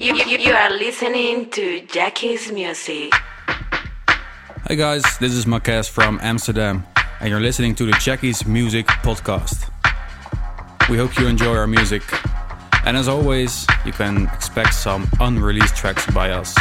You, you, you are listening to Jackie's Music. Hey guys, this is Marquez from Amsterdam, and you're listening to the Jackie's Music Podcast. We hope you enjoy our music, and as always, you can expect some unreleased tracks by us.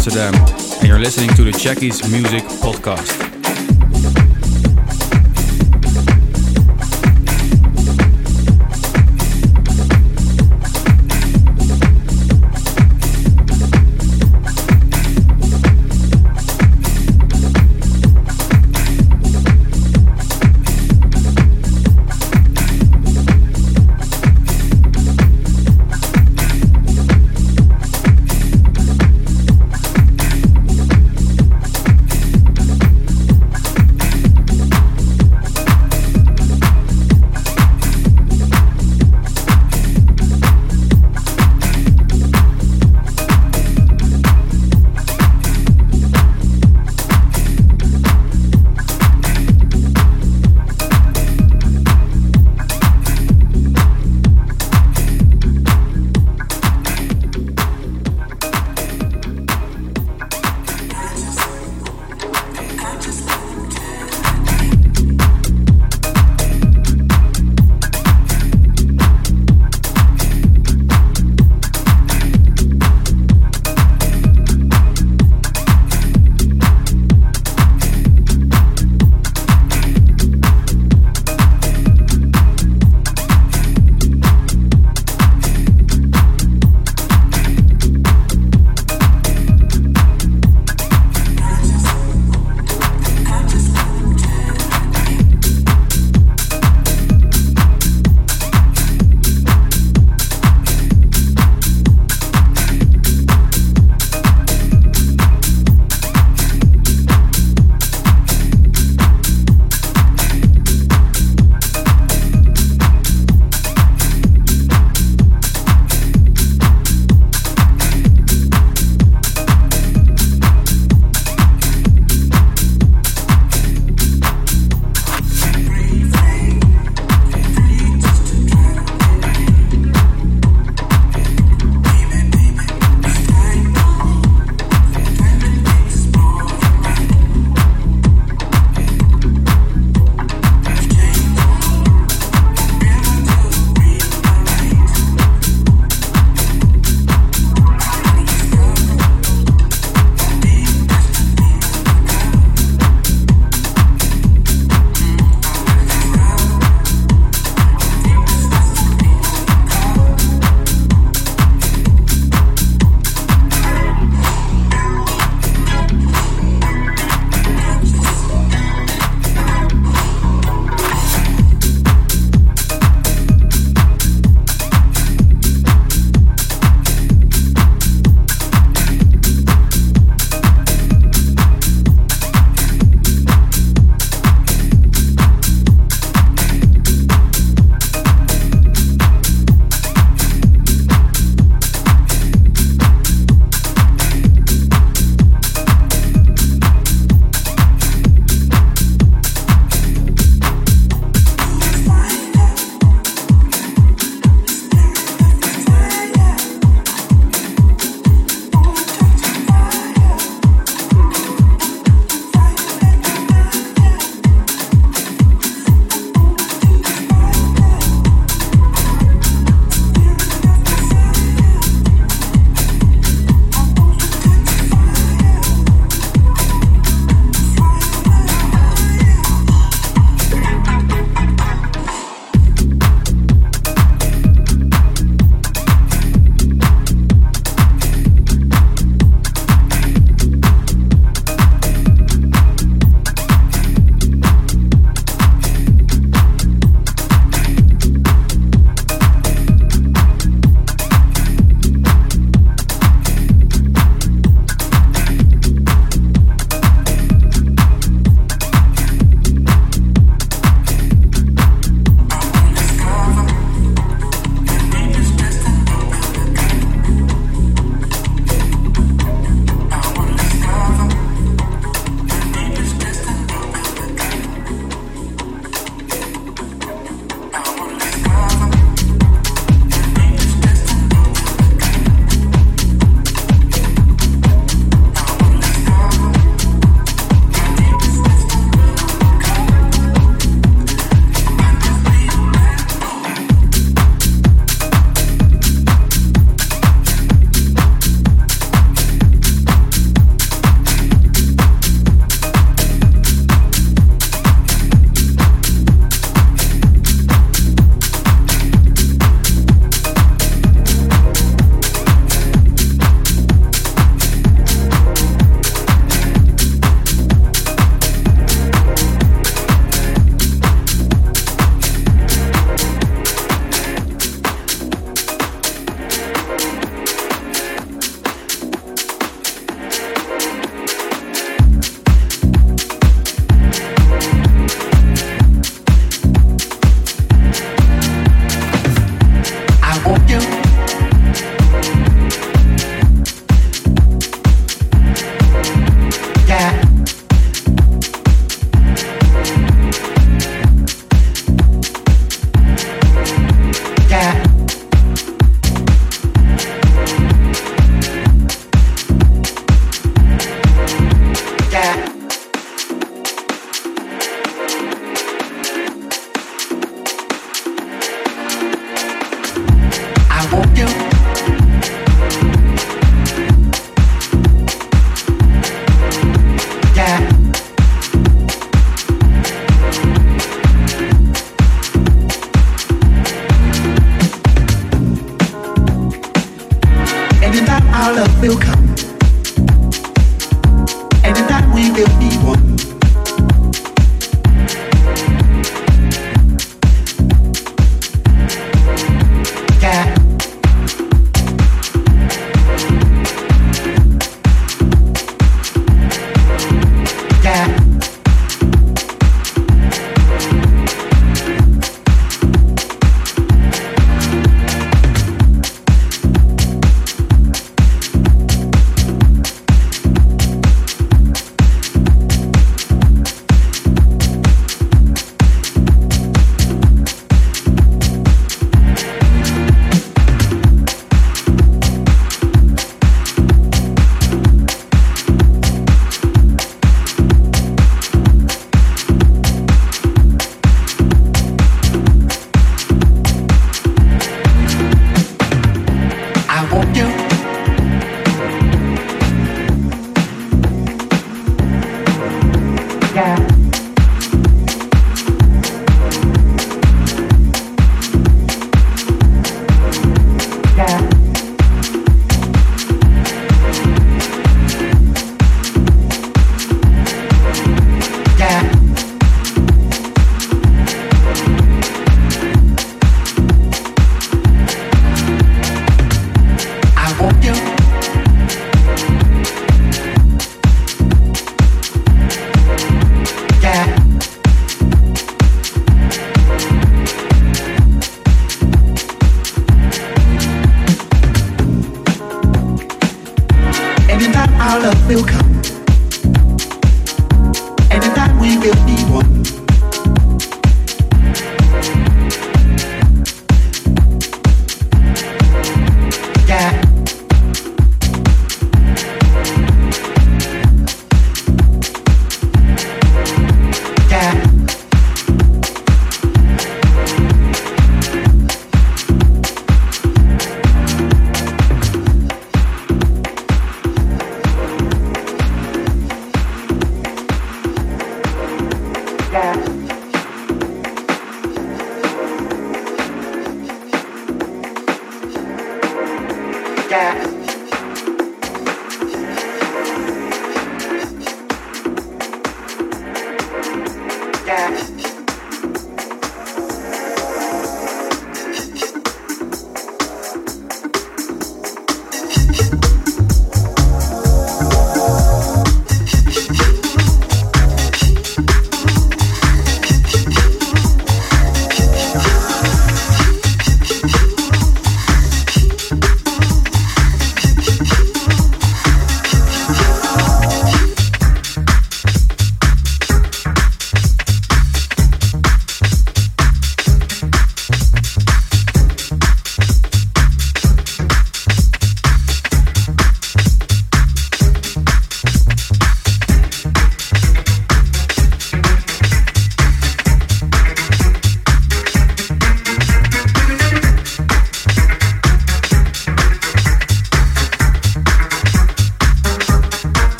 Amsterdam, and you're listening to the Jackies Music Podcast.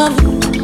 Love. you.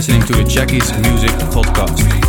listening to the Jackie's Music Podcast.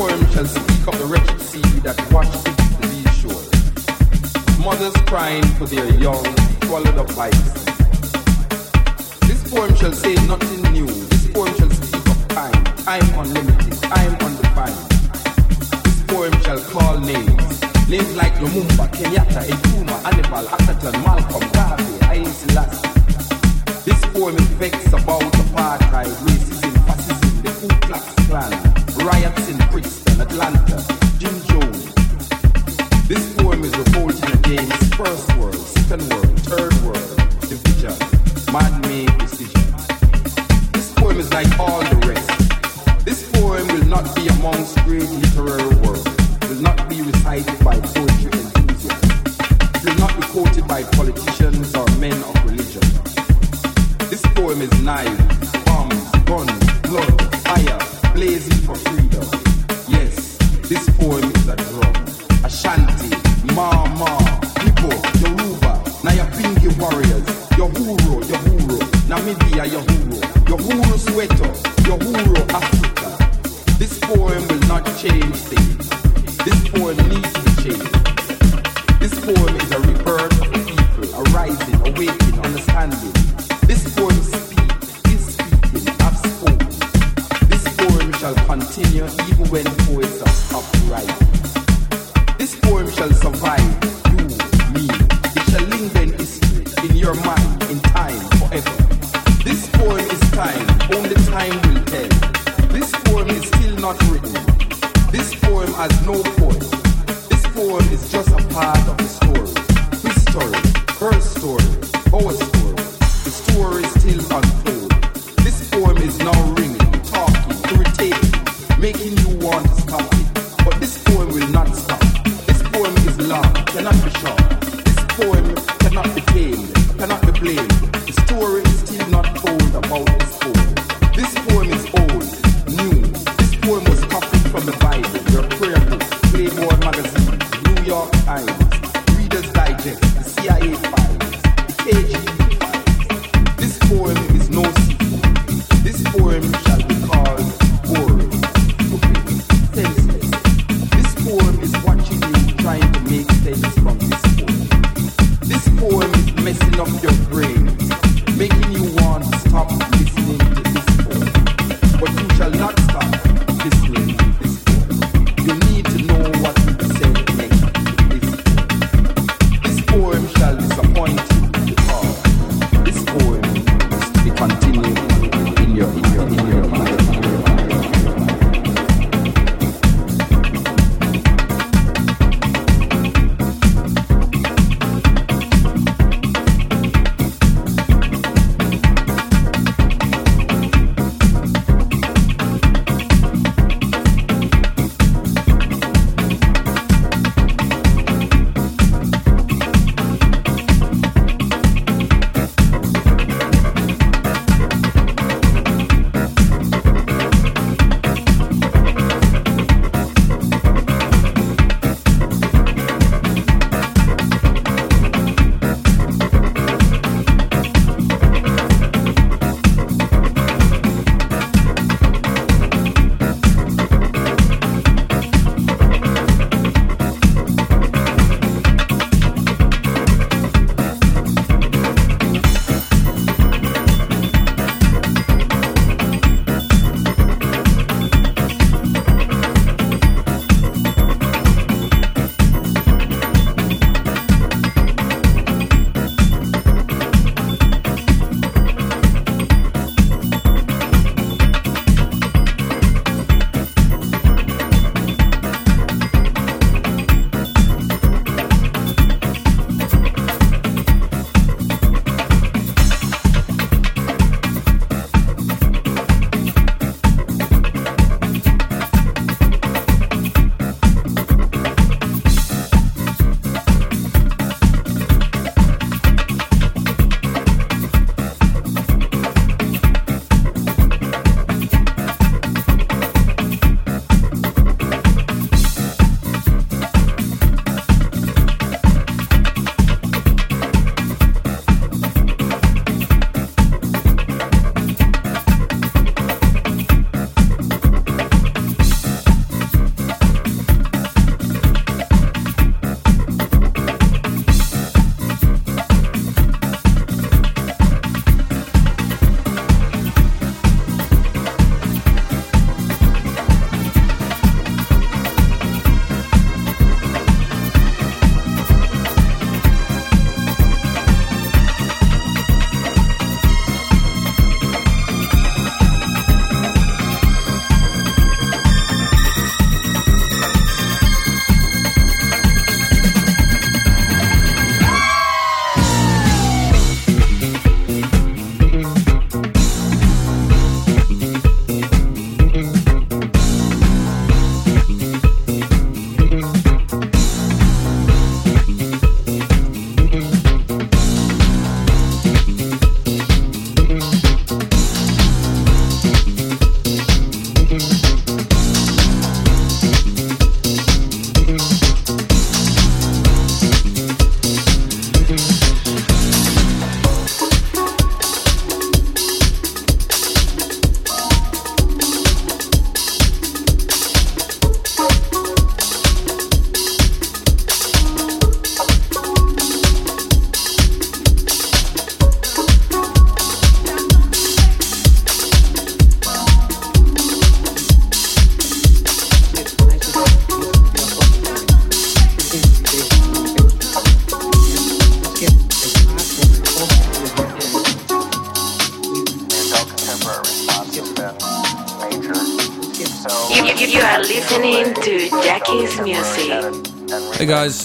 poem shall speak of the wretched sea that washed the seashore. Mothers crying for their young, swallowed up by. This poem shall say nothing new. This poem shall speak of time, time unlimited, time undefined. This poem shall call names. Names like Lumumba, Kenyatta, Nkrumah, Hannibal, Akhenaton, Malcolm, Garvey, Haile Selassie. This poem is vexed about apartheid, racism, fascism, the Ku Klux Klan riots in Brixton, Atlanta, Jim Jones. This poem is revolting against first world, second world, third world division, man-made decision. This poem is like all the rest. This poem will not be amongst great making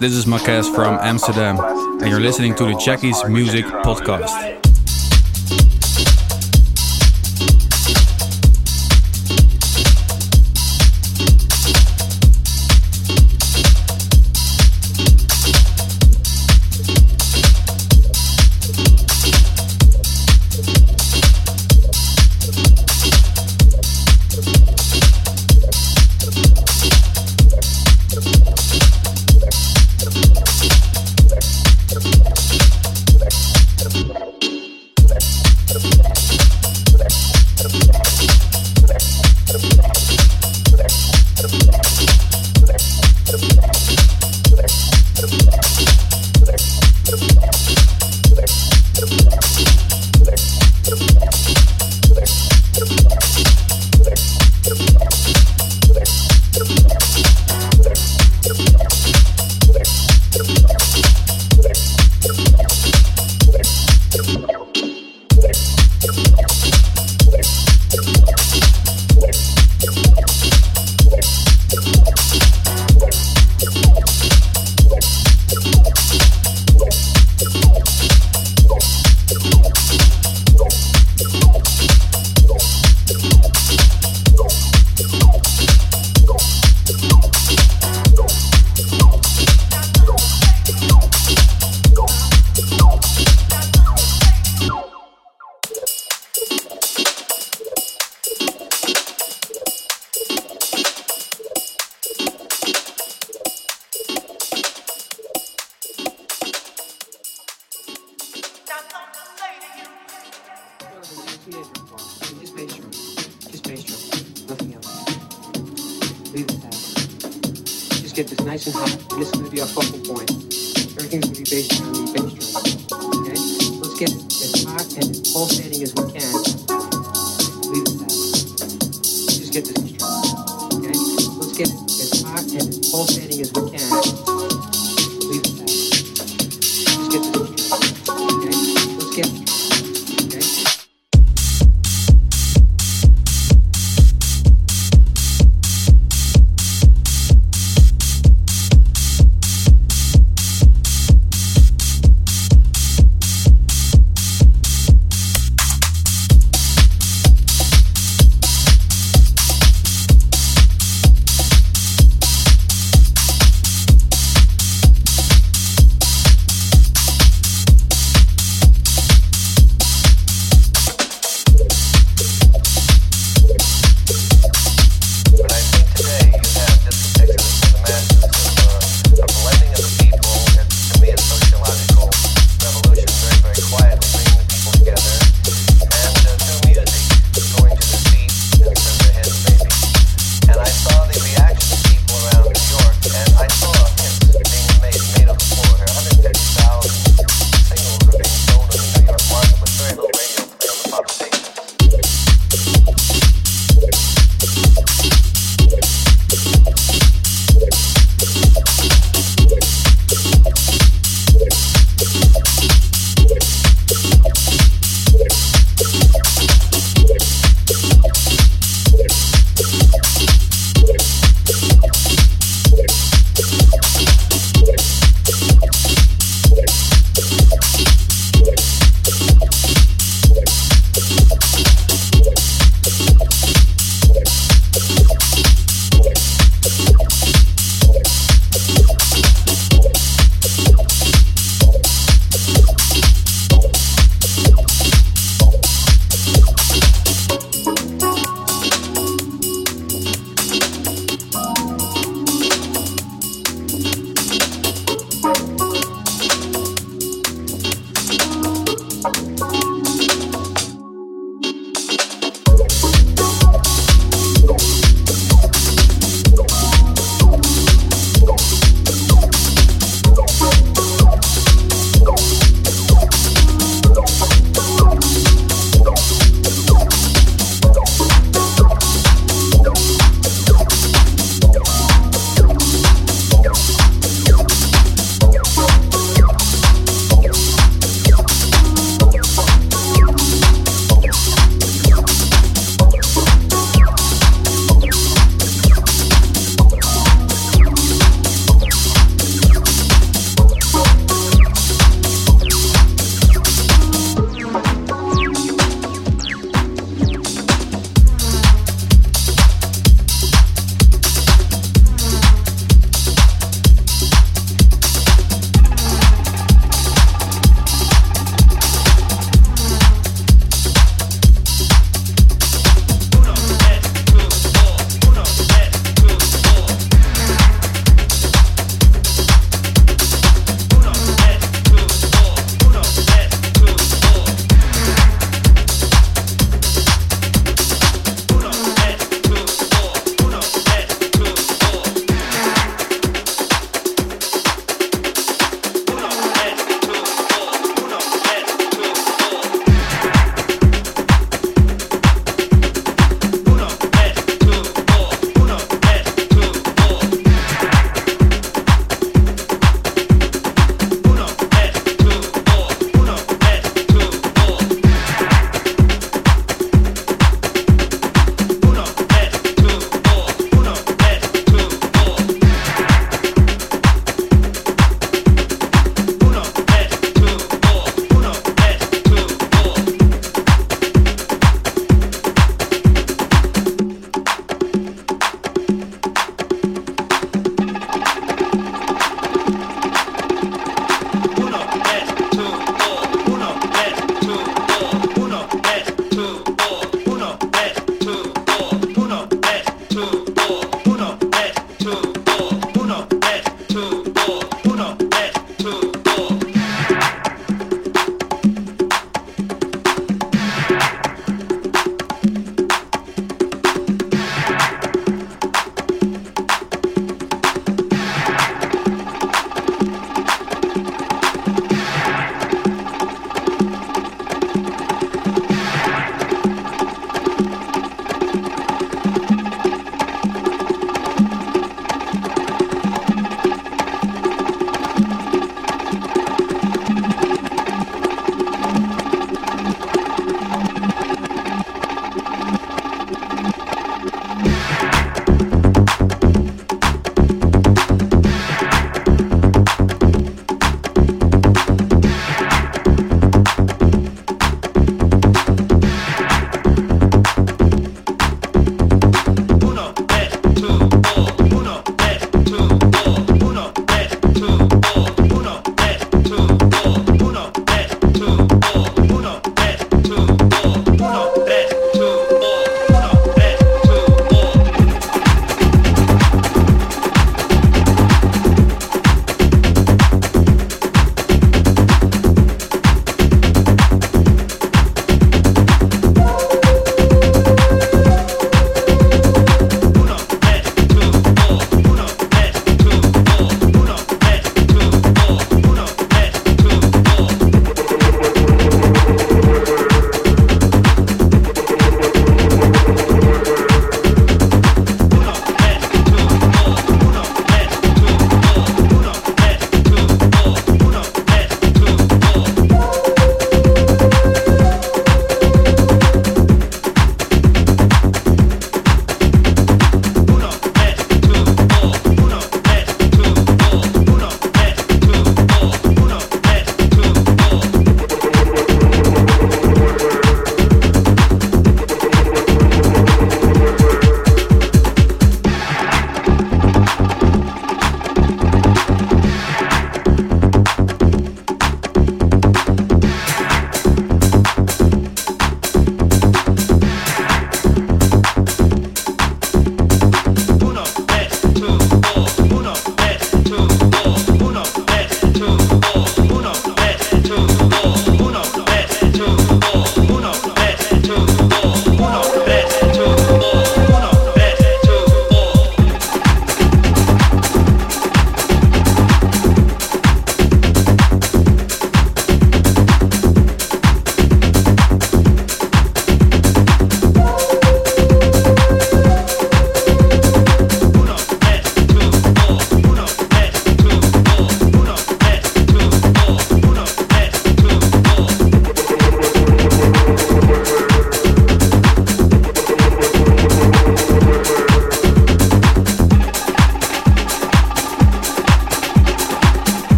this is Marques from Amsterdam, and you're listening to the Jackie's Music Podcast.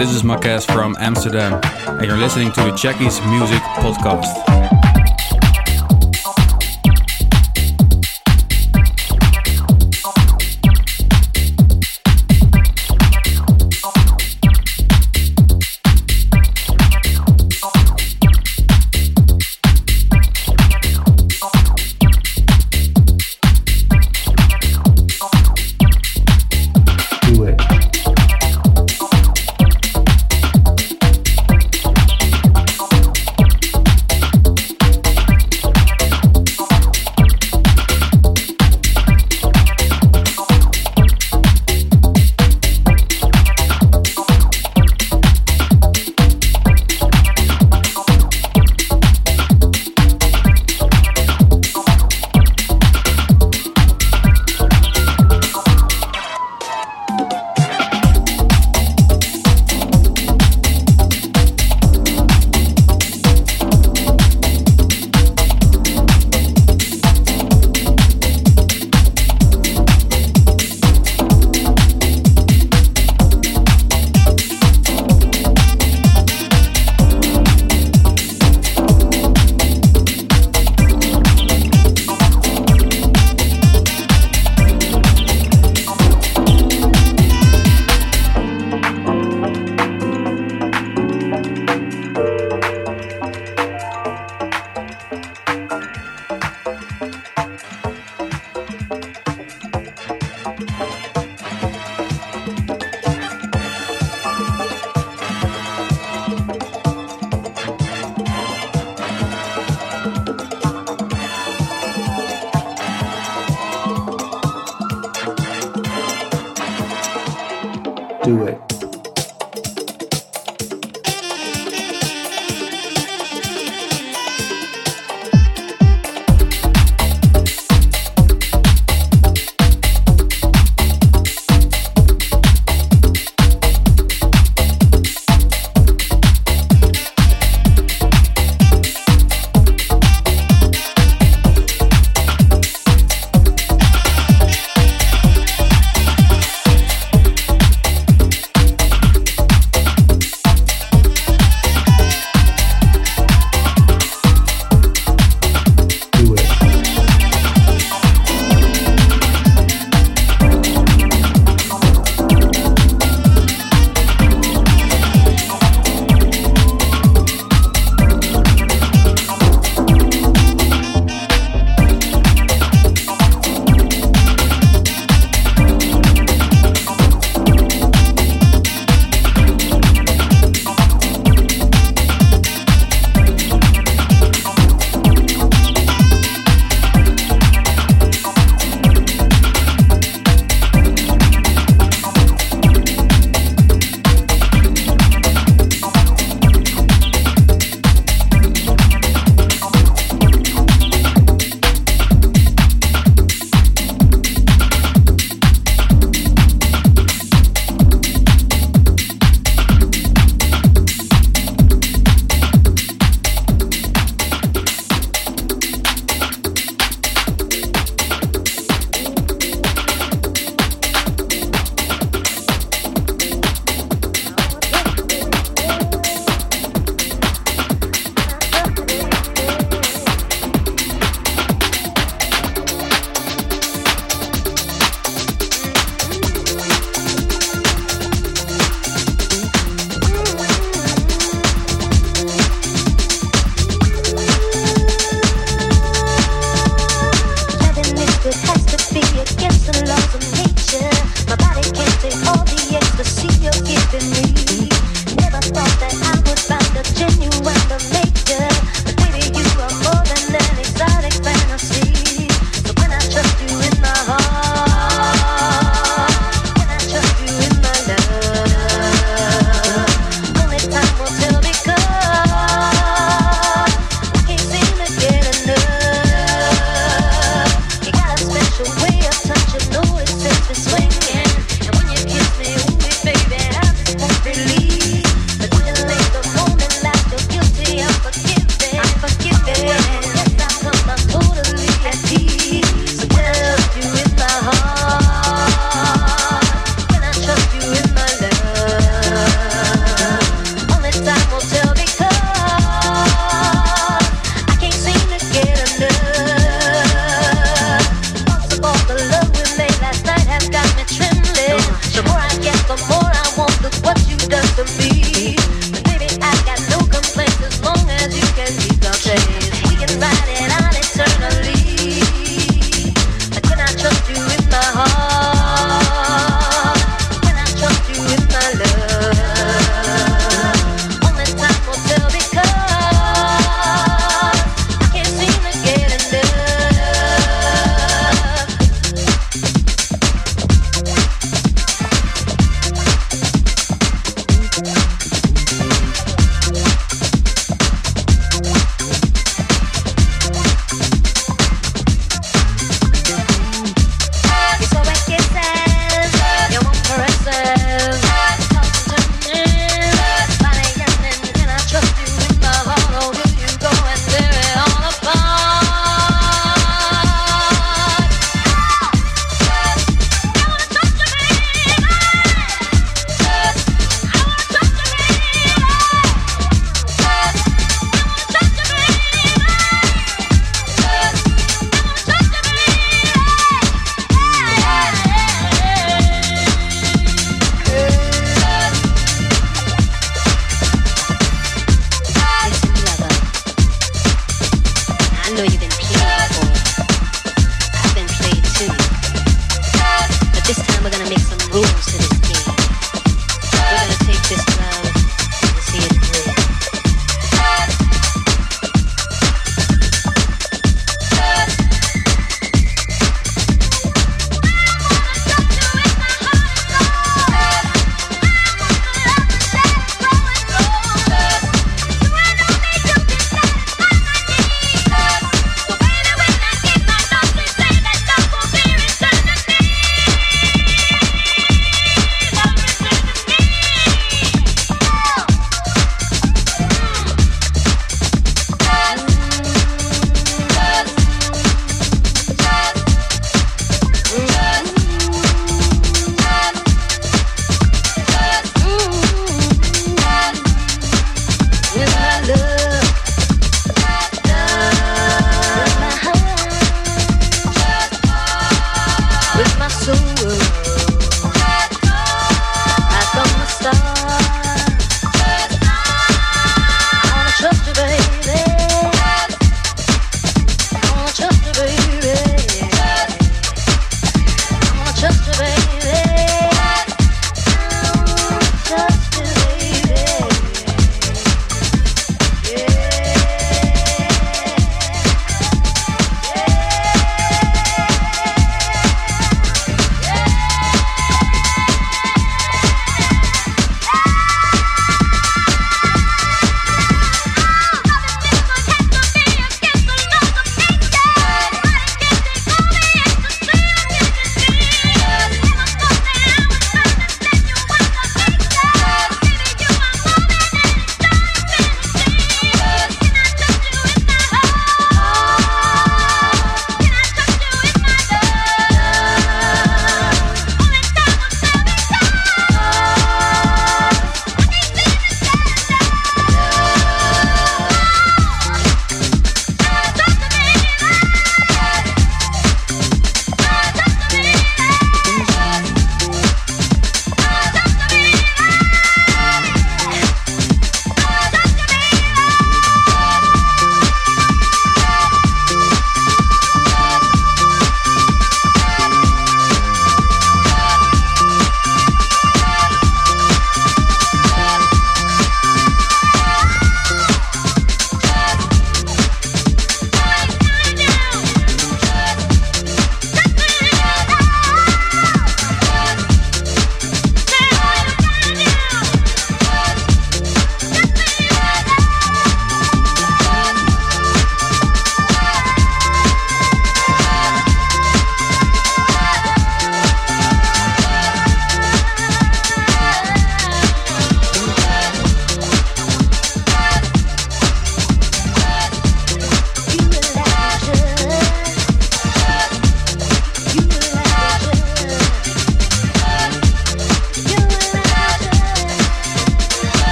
This is Marques from Amsterdam, and you're listening to the Jackie's Music Podcast.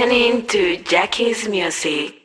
Listening to Jackie's music.